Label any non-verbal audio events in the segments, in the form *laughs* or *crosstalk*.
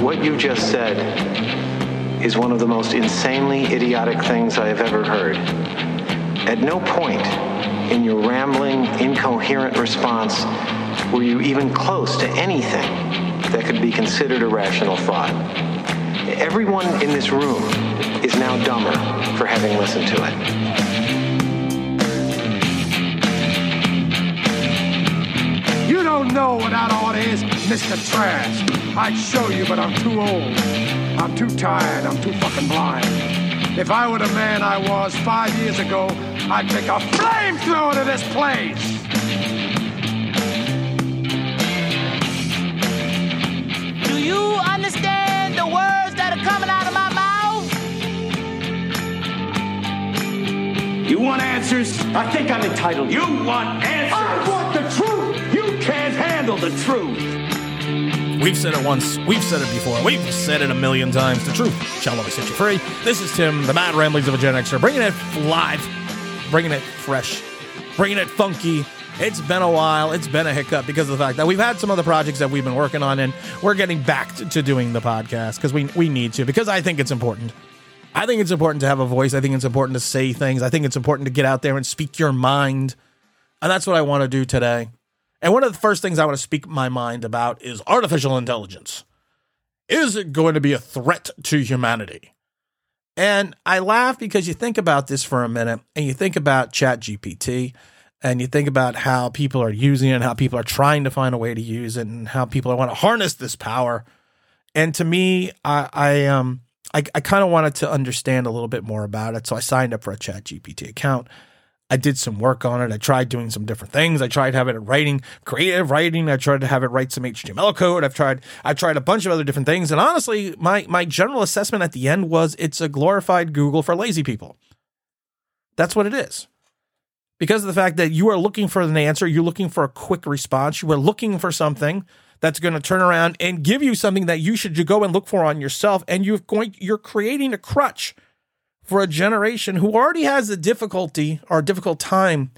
What you just said is one of the most insanely idiotic things I have ever heard. At no point in your rambling, incoherent response were you even close to anything that could be considered a rational thought. Everyone in this room is now dumber for having listened to it. You don't know what that order is, Mr. Trash. I'd show you, but I'm too old. I'm too tired. I'm too fucking blind. If I were the man I was five years ago, I'd take a flamethrower to this place. Do you understand the words that are coming out of my mouth? You want answers? I think I'm entitled. You want answers? I want the truth. You can't handle the truth. We've said it once. We've said it before. We've said it a million times. The truth shall always set you free. This is Tim, the Mad Ramblings of a Gen Xer, bringing it live, bringing it fresh, bringing it funky. It's been a while. It's been a hiccup because of the fact that we've had some other projects that we've been working on, and we're getting back to, doing the podcast because we we need to because I think it's important. I think it's important to have a voice. I think it's important to say things. I think it's important to get out there and speak your mind, and that's what I want to do today. And one of the first things I want to speak my mind about is artificial intelligence. Is it going to be a threat to humanity? And I laugh because you think about this for a minute and you think about ChatGPT and you think about how people are using it, and how people are trying to find a way to use it, and how people want to harness this power. And to me, I, I um I, I kind of wanted to understand a little bit more about it. So I signed up for a ChatGPT account. I did some work on it. I tried doing some different things. I tried having it writing creative writing. I tried to have it write some HTML code. I've tried I've tried a bunch of other different things. And honestly, my my general assessment at the end was it's a glorified Google for lazy people. That's what it is. Because of the fact that you are looking for an answer, you're looking for a quick response, you are looking for something that's going to turn around and give you something that you should go and look for on yourself and you're going you're creating a crutch for a generation who already has a difficulty or a difficult time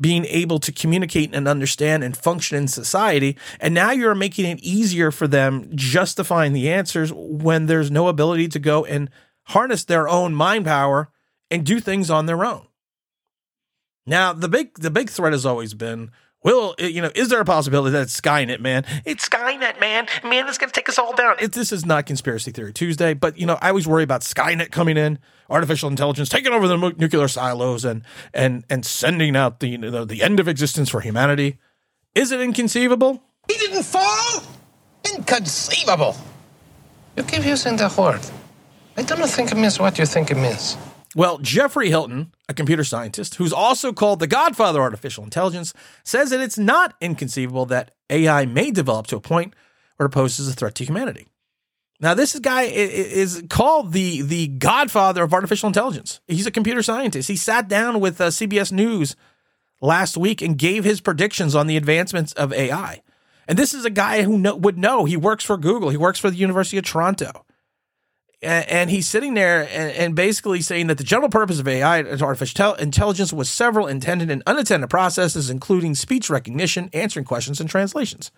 being able to communicate and understand and function in society. And now you're making it easier for them justifying the answers when there's no ability to go and harness their own mind power and do things on their own. Now, the big the big threat has always been Will uh, you know? Is there a possibility that it's Skynet, man? It's Skynet, man. Man, it's gonna take us all down. It, this is not conspiracy theory Tuesday, but you know, I always worry about Skynet coming in, artificial intelligence taking over the nuclear silos, and and and sending out the you know, the end of existence for humanity. Is it inconceivable? He didn't fall? Inconceivable. You keep using the word. I don't think it means what you think it means. Well, Geoffrey Hinton, a computer scientist who's also called the godfather of artificial intelligence, says that it's not inconceivable that AI may develop to a point where it poses a threat to humanity. Now, this guy is called the the godfather of artificial intelligence. He's a computer scientist. He sat down with uh, CBS News last week and gave his predictions on the advancements of AI. And this is a guy who know, would know. He works for Google. He works for the University of Toronto and he's sitting there and, basically saying that the general purpose of AI, artificial intelligence, was several intended and unattended processes, including speech recognition, answering questions, and translations.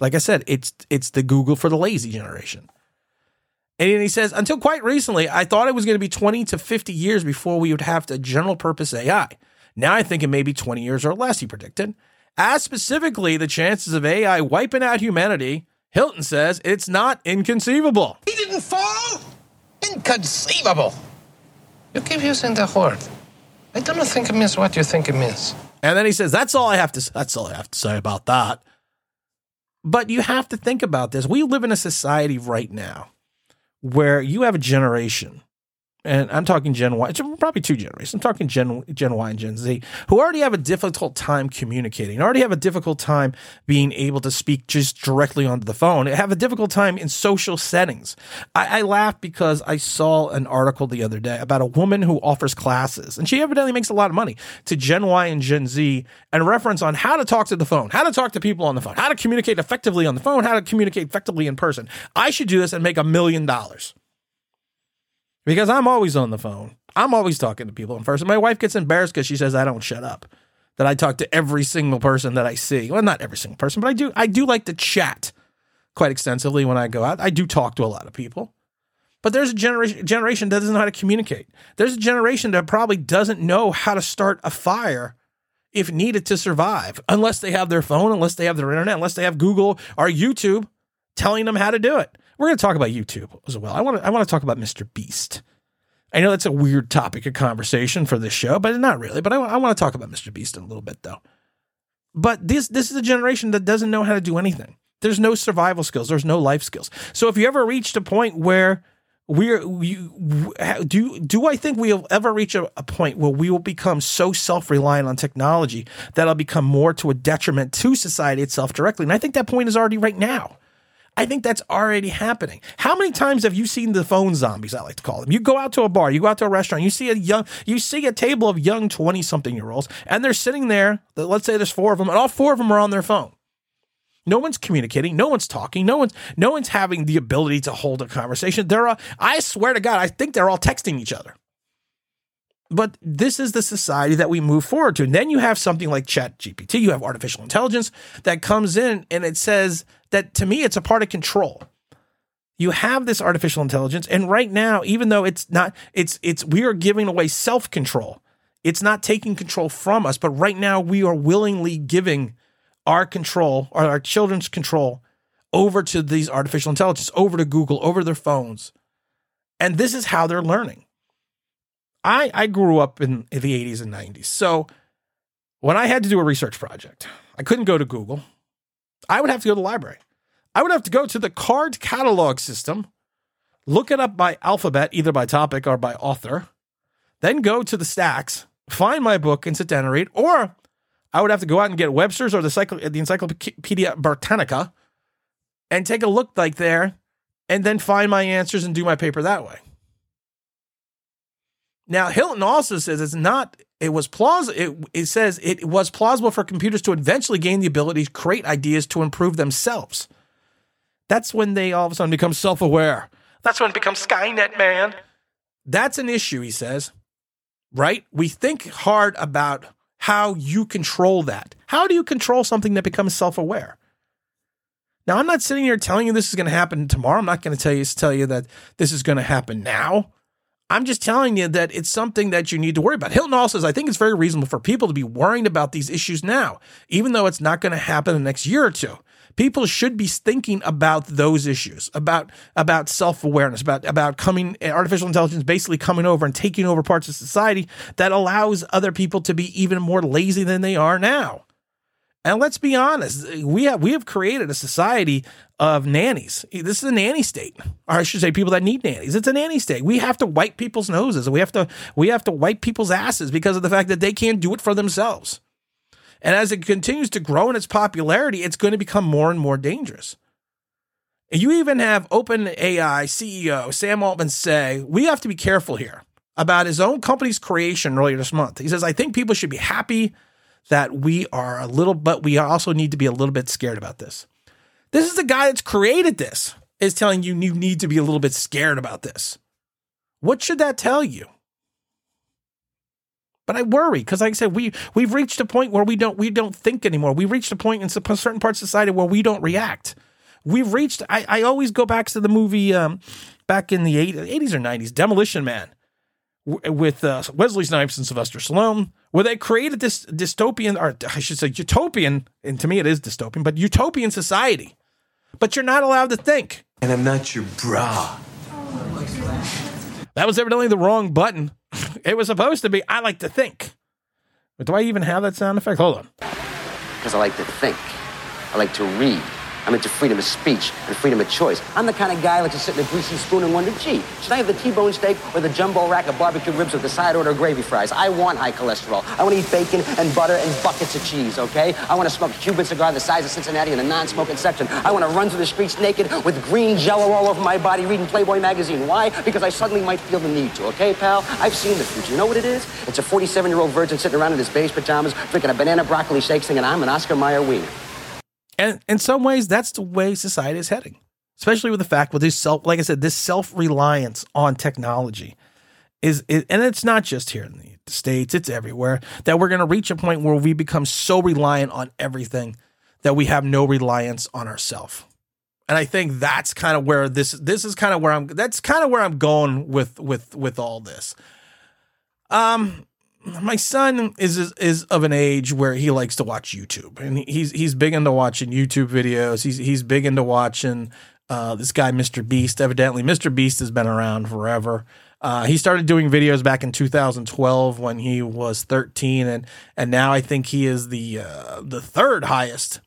Like I said, it's it's the Google for the lazy generation. And he says, until quite recently, I thought it was going to be 20 to 50 years before we would have the general purpose AI. Now I think it may be 20 years or less, he predicted. As specifically, the chances of AI wiping out humanity Hinton says it's not inconceivable. Inconceivable. You keep using the word. I don't think it means what you think it means. And then he says, "That's all I have to. That's all I have to say about that." But you have to think about this. We live in a society right now where you have a generation and I'm talking Gen Y, probably two generations. I'm talking Gen Gen Y and Gen Z, who already have a difficult time communicating, already have a difficult time being able to speak just directly onto the phone, have a difficult time in social settings. I, I laugh because I saw an article the other day about a woman who offers classes, and she evidently makes a lot of money to Gen Y and Gen Z, and reference on how to talk to the phone, how to talk to people on the phone, how to communicate effectively on the phone, how to communicate effectively in person. I should do this and make a million dollars because I'm always on the phone. I'm always talking to people in person. My wife gets embarrassed because she says I don't shut up. That I talk to every single person that I see. Well, not every single person, but I do. I do like to chat quite extensively when I go out. I do talk to a lot of people. But there's a generation generation that doesn't know how to communicate. There's a generation that probably doesn't know how to start a fire if needed to survive, unless they have their phone, unless they have their internet, unless they have Google or YouTube telling them how to do it. We're going to talk about YouTube as well. I want to I want to talk about Mr. Beast. I know that's a weird topic of conversation for this show, but not really. But I, I want to talk about Mr. Beast in a little bit, though. But this this is a generation that doesn't know how to do anything. There's no survival skills. There's no life skills. So if you ever reached a point where we're you, do do I think we'll ever reach a, a point where we will become so self reliant on technology that it'll become more to a detriment to society itself directly? And I think that point is already right now. I think that's already happening. How many times have you seen the phone zombies? I like to call them. You go out to a bar, you go out to a restaurant, you see a young, you see a table of young twenty something year olds, and they're sitting there. Let's say there's four of them, and all four of them are on their phone. No one's communicating. No one's talking. No one's no one's having the ability to hold a conversation. They're all, I swear to God, I think they're all texting each other. But this is the society that we move forward to. And then you have something like Chat GPT. You have artificial intelligence that comes in and it says that to me it's a part of control. You have this artificial intelligence, and right now, even though it's not, it's it's we are giving away self control. It's not taking control from us, but right now we are willingly giving our control or our children's control over to these artificial intelligence, over to Google, over their phones. And this is how they're learning. I, I grew up in, the 80s and 90s. So when I had to do a research project, I couldn't go to Google. I would have to go to the library. I would have to go to the card catalog system, look it up by alphabet, either by topic or by author, then go to the stacks, find my book and sit down and read, or I would have to go out and get Webster's or the, the Encyclopedia Britannica and take a look like there and then find my answers and do my paper that way. Now, Hinton also says it's not, it was plausible, it, it says it was plausible for computers to eventually gain the ability to create ideas to improve themselves. That's when they all of a sudden become self aware. That's when it becomes Skynet, man. That's an issue, he says, right? We think hard about how you control that. How do you control something that becomes self aware? Now, I'm not sitting here telling you this is going to happen tomorrow. I'm not going to tell you tell you that this is going to happen now. I'm just telling you that it's something that you need to worry about. Hinton also says, I think it's very reasonable for people to be worrying about these issues now, even though it's not going to happen in the next year or two people should be thinking about those issues, about about self awareness, about about coming artificial intelligence basically coming over and taking over parts of society that allows other people to be even more lazy than they are now. And let's be honest, we have we have created a society of nannies. This is a nanny state, or I should say, people that need nannies. It's a nanny state. We have to wipe people's noses. We have to we have to wipe people's asses because of the fact that they can't do it for themselves. And as it continues to grow in its popularity, it's going to become more and more dangerous. You even have OpenAI CEO Sam Altman say, we have to be careful here about his own company's creation earlier this month. He says, I think people should be happy that we are a little, but we also need to be a little bit scared about this. This is the guy that's created this, is telling you you need to be a little bit scared about this. What should that tell you? But I worry because, like I said, we we've reached a point where we don't we don't think anymore. We reached a point in certain parts of society where we don't react. We've reached. I, I always go back to the movie um, back in the 80s or 90s, Demolition Man, with uh, Wesley Snipes and Sylvester Stallone, where they created this dystopian, or I should say utopian, and to me it is dystopian, but utopian society. But you're not allowed to think. And I'm not your bra. That was evidently the wrong button. *laughs* It was supposed to be, I like to think. But do I even have that sound effect? Hold on. Because I like to think. I like to read. I'm into freedom of speech and freedom of choice. I'm the kind of guy like to sit in a greasy spoon and wonder, gee, should I have the T-bone steak or the jumbo rack of barbecue ribs with the side order of gravy fries? I want high cholesterol. I want to eat bacon and butter and buckets of cheese, okay? I want to smoke a Cuban cigar the size of Cincinnati in a non-smoking section. I want to run through the streets naked with green jello all over my body reading Playboy magazine. Why? Because I suddenly might feel the need to, okay, pal? I've seen the future. You know what it is? It's a 47-year-old virgin sitting around in his beige pajamas drinking a banana broccoli shake singing, I'm an Oscar Mayer wiener. And in some ways, that's the way society is heading, especially with the fact with this self, like I said, this self reliance on technology is, is, and it's not just here in the States, it's everywhere, that we're going to reach a point where we become so reliant on everything that we have no reliance on ourselves. and I think that's kind of where this this is kind of where I'm that's kind of where I'm going with with with all this. Um my son is, is of an age where he likes to watch YouTube, and he's he's big into watching YouTube videos. He's he's big into watching uh, this guy, Mr. Beast. Evidently, Mr. Beast has been around forever. Uh, he started doing videos back in 2012 when he was 13, and and now I think he is the uh, the third highest.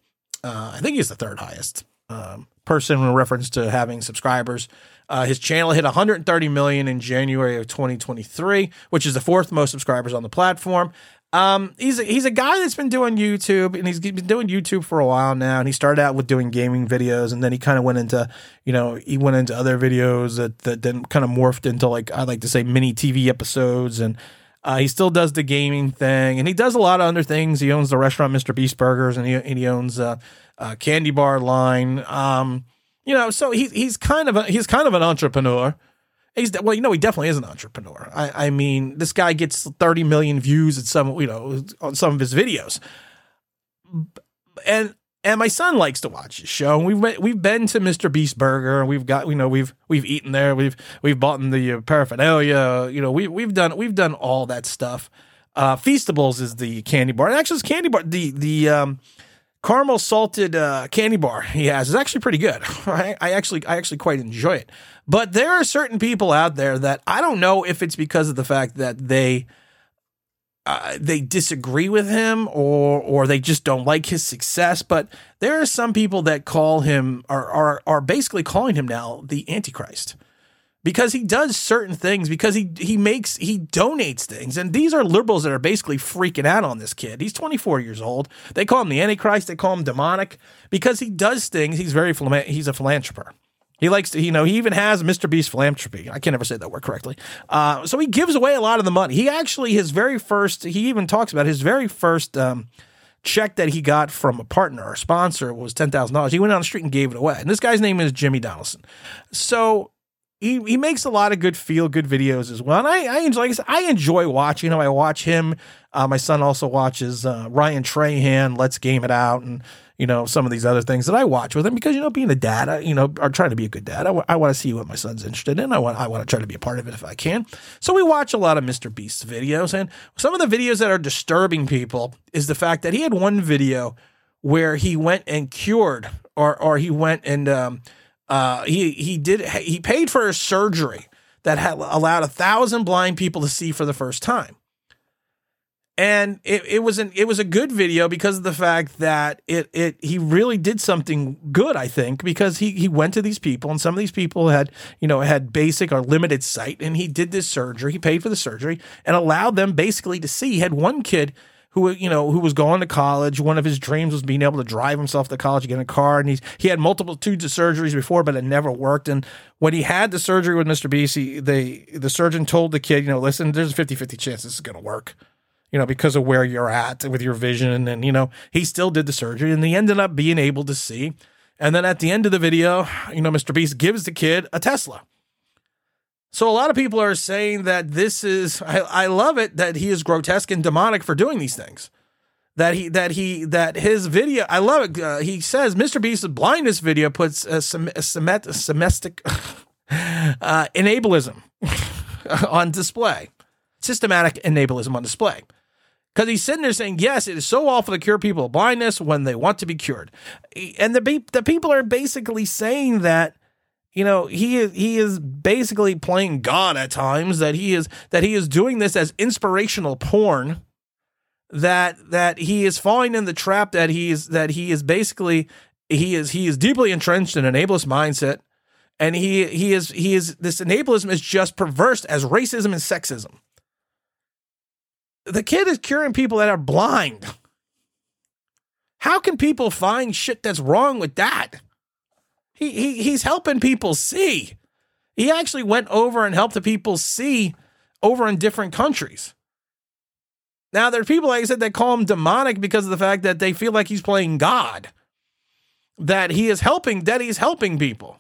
Uh, I think he's the third highest um, person in reference to having subscribers. Uh, his channel hit 130 million in January of 2023, which is the fourth most subscribers on the platform. Um, he's a, he's a guy that's been doing YouTube, and he's been doing YouTube for a while now. And he started out with doing gaming videos, and then he kind of went into, you know, he went into other videos that that then kind of morphed into like I like to say mini TV episodes, and uh, he still does the gaming thing, and he does a lot of other things. He owns the restaurant Mr. Beast Burgers, and he and he owns a, a candy bar line. Um, you know, so he's he's kind of a, he's kind of an entrepreneur. He's well, you know, he definitely is an entrepreneur. I, I mean, this guy gets 30 million views at some, you know, on some of his videos, and and my son likes to watch his show. And we've we've been to Mr. Beast Burger, and we've got you know we've we've eaten there. We've we've bought in the uh, paraphernalia. You know, we we've done we've done all that stuff. Uh, Feastables is the candy bar, actually, it's candy bar. The the um, caramel salted uh, candy bar he has is actually pretty good. *laughs* I, I actually I actually quite enjoy it. But there are certain people out there that I don't know if it's because of the fact that they uh, they disagree with him or or they just don't like his success. But there are some people that call him are are are basically calling him now the Antichrist because he does certain things because he he makes he donates things and these are liberals that are basically freaking out on this kid he's 24 years old they call him the antichrist they call him demonic because he does things he's very he's a philanthropist he likes to, you know, he even has Mr. Beast philanthropy. I can never say that word correctly. Uh, so he gives away a lot of the money. He actually, his very first, he even talks about his very first um, check that he got from a partner or sponsor was $10,000. He went on the street and gave it away. And this guy's name is Jimmy Donaldson. So he, he makes a lot of good feel good videos as well. And I, I enjoy, like I, said, I enjoy watching him. I watch him. Uh, my son also watches uh, Ryan Trahan, Let's Game It Out. And, you know, some of these other things that I watch with him because, you know, being a dad, I, you know, or trying to be a good dad, I, w- I want to see what my son's interested in. I want, I want to try to be a part of it if I can. So we watch a lot of Mr. Beast's videos. And some of the videos that are disturbing people is the fact that he had one video where he went and cured or, or he went and, um, uh, he, he did, he paid for a surgery that had allowed a thousand blind people to see for the first time. And it, it was an it was a good video because of the fact that it it he really did something good I think because he he went to these people and some of these people had you know had basic or limited sight and he did this surgery he paid for the surgery and allowed them basically to see. He had one kid who you know who was going to college one of his dreams was being able to drive himself to college get a car and he's he had multitudes of surgeries before but it never worked and when he had the surgery with Mr. Beast he, they the surgeon told the kid you know listen there's a 50-50 chance this is going to work you know, because of where you're at with your vision. And, you know, he still did the surgery and he ended up being able to see. And then at the end of the video, you know, Mr. Beast gives the kid a Tesla. So a lot of people are saying that this is, I, I love it that he is grotesque and demonic for doing these things. That he, that he, that his video, I love it. Uh, he says Mr. Beast's blindness video puts a, sem- semet- a semestic *laughs* uh, *laughs* on display, systematic enablism on display. Because he's sitting there saying, yes, it is so awful to cure people of blindness when they want to be cured. And the, the people are basically saying that, you know, he is, he is basically playing God at times, that he is, that he is doing this as inspirational porn, that, that he is falling in the trap that he is, that he is basically, he is, he is deeply entrenched in an ableist mindset. And he, he is, he is, this enablism is just perverse as racism and sexism the kid is curing people that are blind. How can people find shit that's wrong with that? He, he he's helping people see. He actually went over and helped the people see over in different countries. Now there are people, like I said, that call him demonic because of the fact that they feel like he's playing God. That he is helping, that he's helping people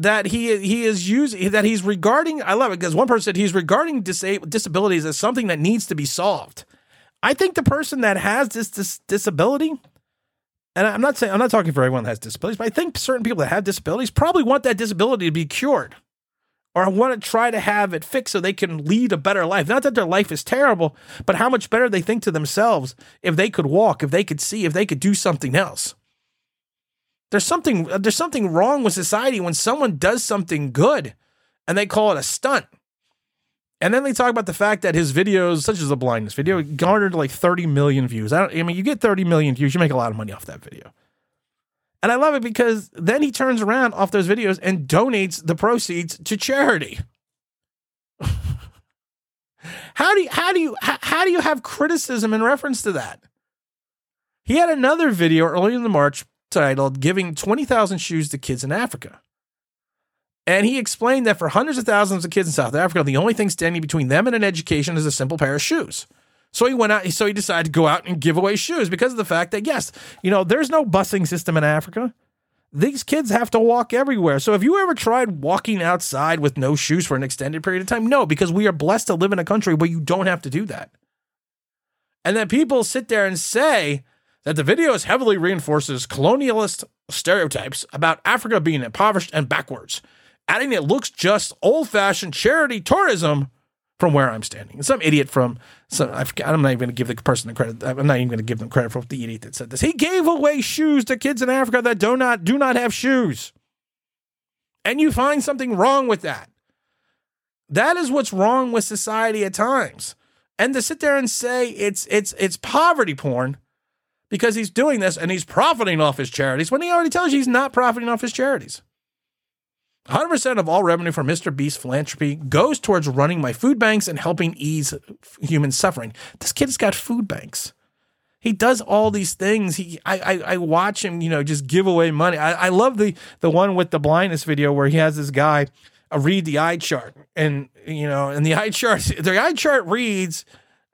that he he is using that he's regarding I love it because one person said he's regarding disa- disabilities as something that needs to be solved. I think the person that has this, this disability and I'm not saying I'm not talking for everyone that has disabilities, but I think certain people that have disabilities probably want that disability to be cured or want to try to have it fixed so they can lead a better life. Not that their life is terrible, but how much better they think to themselves if they could walk, if they could see, if they could do something else. There's something there's something wrong with society when someone does something good and they call it a stunt. And then they talk about the fact that his videos, such as the blindness video, garnered like 30 million views. I, I mean, you get 30 million views, you make a lot of money off that video. And I love it because then he turns around off those videos and donates the proceeds to charity. *laughs* how do you, how do you how, how do you have criticism in reference to that? He had another video earlier in the March titled "Giving Twenty Thousand Shoes to Kids in Africa." And he explained that for hundreds of thousands of kids in South Africa, the only thing standing between them and an education is a simple pair of shoes. So he went out, so he decided to go out and give away shoes because of the fact that, yes, you know, there's no busing system in Africa. These kids have to walk everywhere. So have you ever tried walking outside with no shoes for an extended period of time? No, because we are blessed to live in a country where you don't have to do that. And then people sit there and say that the video is heavily reinforces colonialist stereotypes about Africa being impoverished and backwards adding it looks just old fashioned charity tourism from where I'm standing. And some idiot from some I I'm not even going to give the person the credit. I'm not even going to give them credit for the idiot that said this. He gave away shoes to kids in Africa that do not do not have shoes. And you find something wrong with that. That is what's wrong with society at times. And to sit there and say it's it's it's poverty porn because he's doing this and he's profiting off his charities when he already tells you he's not profiting off his charities. 100% of all revenue from Mr. Beast philanthropy goes towards running my food banks and helping ease human suffering. This kid has got food banks. He does all these things. He, I, I, I watch him, you know, just give away money. I, I love the the one with the blindness video where he has this guy uh, read the eye chart, and you know, and the eye chart, *laughs* the eye chart reads,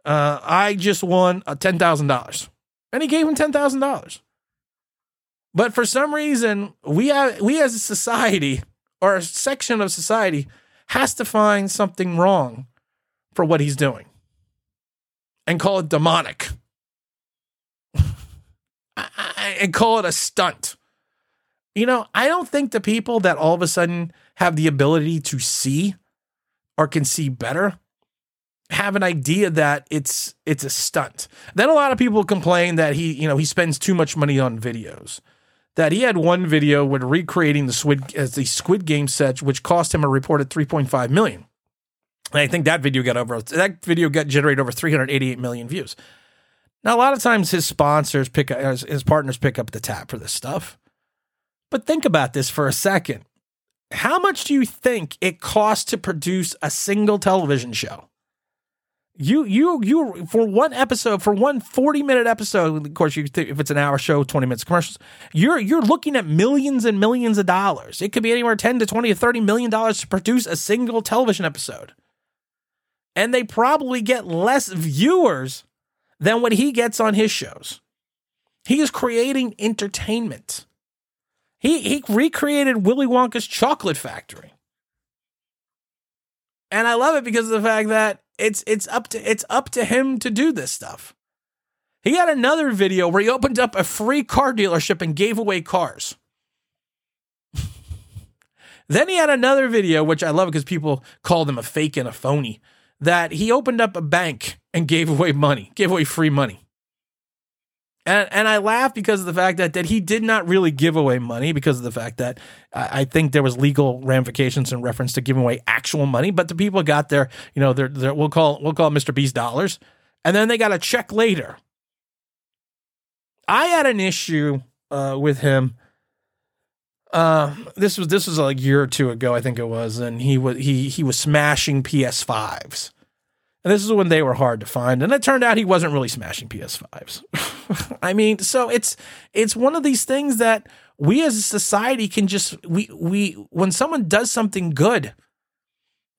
uh, "I just won a ten thousand dollars," and he gave him ten thousand dollars. But for some reason, we have, we as a society or a section of society has to find something wrong for what he's doing and call it demonic *laughs* and call it a stunt. You know, I don't think the people that all of a sudden have the ability to see or can see better have an idea that it's it's a stunt. Then a lot of people complain that he, you know, he spends too much money on videos that he had one video when recreating the Squid as the Squid Game set, which cost him a reported 3.5 million. And I think that video got over that video got generated over 388 million views. Now a lot of times his sponsors pick up his, his partners pick up the tab for this stuff. But think about this for a second. How much do you think it costs to produce a single television show? You you you for one episode for one 40 minute episode of course you if it's an hour show 20 minutes commercials you're you're looking at millions and millions of dollars. It could be anywhere 10 to 20 to 30 million dollars to produce a single television episode. And they probably get less viewers than what he gets on his shows. He is creating entertainment. He he recreated Willy Wonka's chocolate factory. And I love it because of the fact that it's it's up to it's up to him to do this stuff. He had another video where he opened up a free car dealership and gave away cars. *laughs* then he had another video, which I love because people call him a fake and a phony, that he opened up a bank and gave away money, gave away free money. And, and I laugh because of the fact that, that he did not really give away money because of the fact that I, I think there was legal ramifications in reference to giving away actual money. But the people got their, you know, their, their we'll call we'll call Mr. Beast dollars, and then they got a check later. I had an issue uh, with him. Uh, this was this was a year or two ago, I think it was, and he was he he was smashing PS5s. And this is when they were hard to find. And it turned out he wasn't really smashing PS5s. *laughs* I mean, so it's it's one of these things that we as a society can just we we when someone does something good,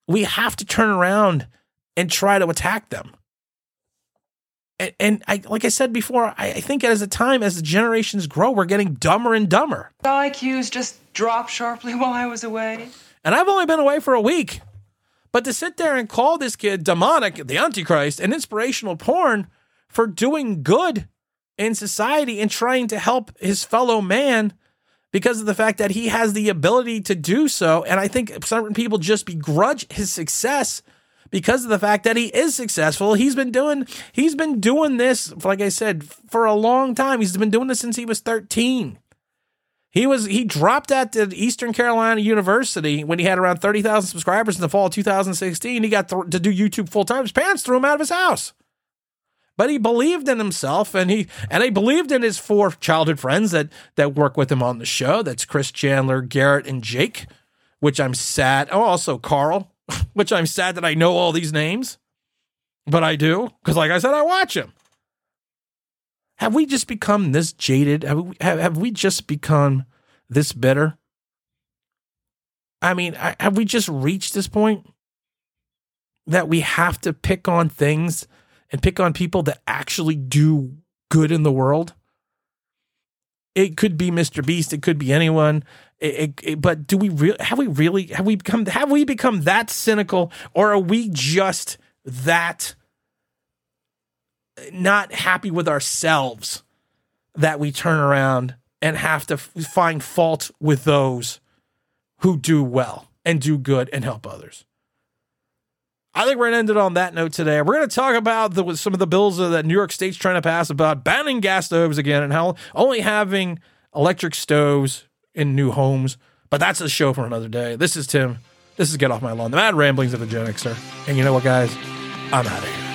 we have to turn around and try to attack them. And, and I like I said before, I, I think as a time as the generations grow, we're getting dumber and dumber. IQs just dropped sharply *laughs* while I was away. And I've only been away for a week. But to sit there and call this kid demonic, the Antichrist, and inspirational porn for doing good in society and trying to help his fellow man because of the fact that he has the ability to do so. And I think certain people just begrudge his success because of the fact that he is successful. He's been doing he's been doing this, like I said, for a long time. He's been doing this since he was 13. He was he dropped at the Eastern Carolina University when he had around 30,000 subscribers in the fall of 2016. He got th- to do YouTube full time. His parents threw him out of his house. But he believed in himself and he and he believed in his four childhood friends that that work with him on the show. That's Chris Chandler, Garrett, and Jake, which I'm sad. Oh, also Karl, *laughs* which I'm sad that I know all these names. But I do, because like I said, I watch him. Have we just become this jaded? Have we, have, have we just become this bitter? I mean, have we just reached this point that we have to pick on things and pick on people that actually do good in the world? It could be Mr. Beast. It could be anyone. It, it, it, but do we really have we really have we become have we become that cynical or are we just that not happy with ourselves that we turn around and have to f- find fault with those who do well and do good and help others. I think we're going to end it on that note today. We're going to talk about the, some of the bills that New York State's trying to pass about banning gas stoves again and how only having electric stoves in new homes. But that's a show for another day. This is Tim. This is Get Off My Lawn, the mad ramblings of a Gen Xer. And you know what, guys? I'm out of here.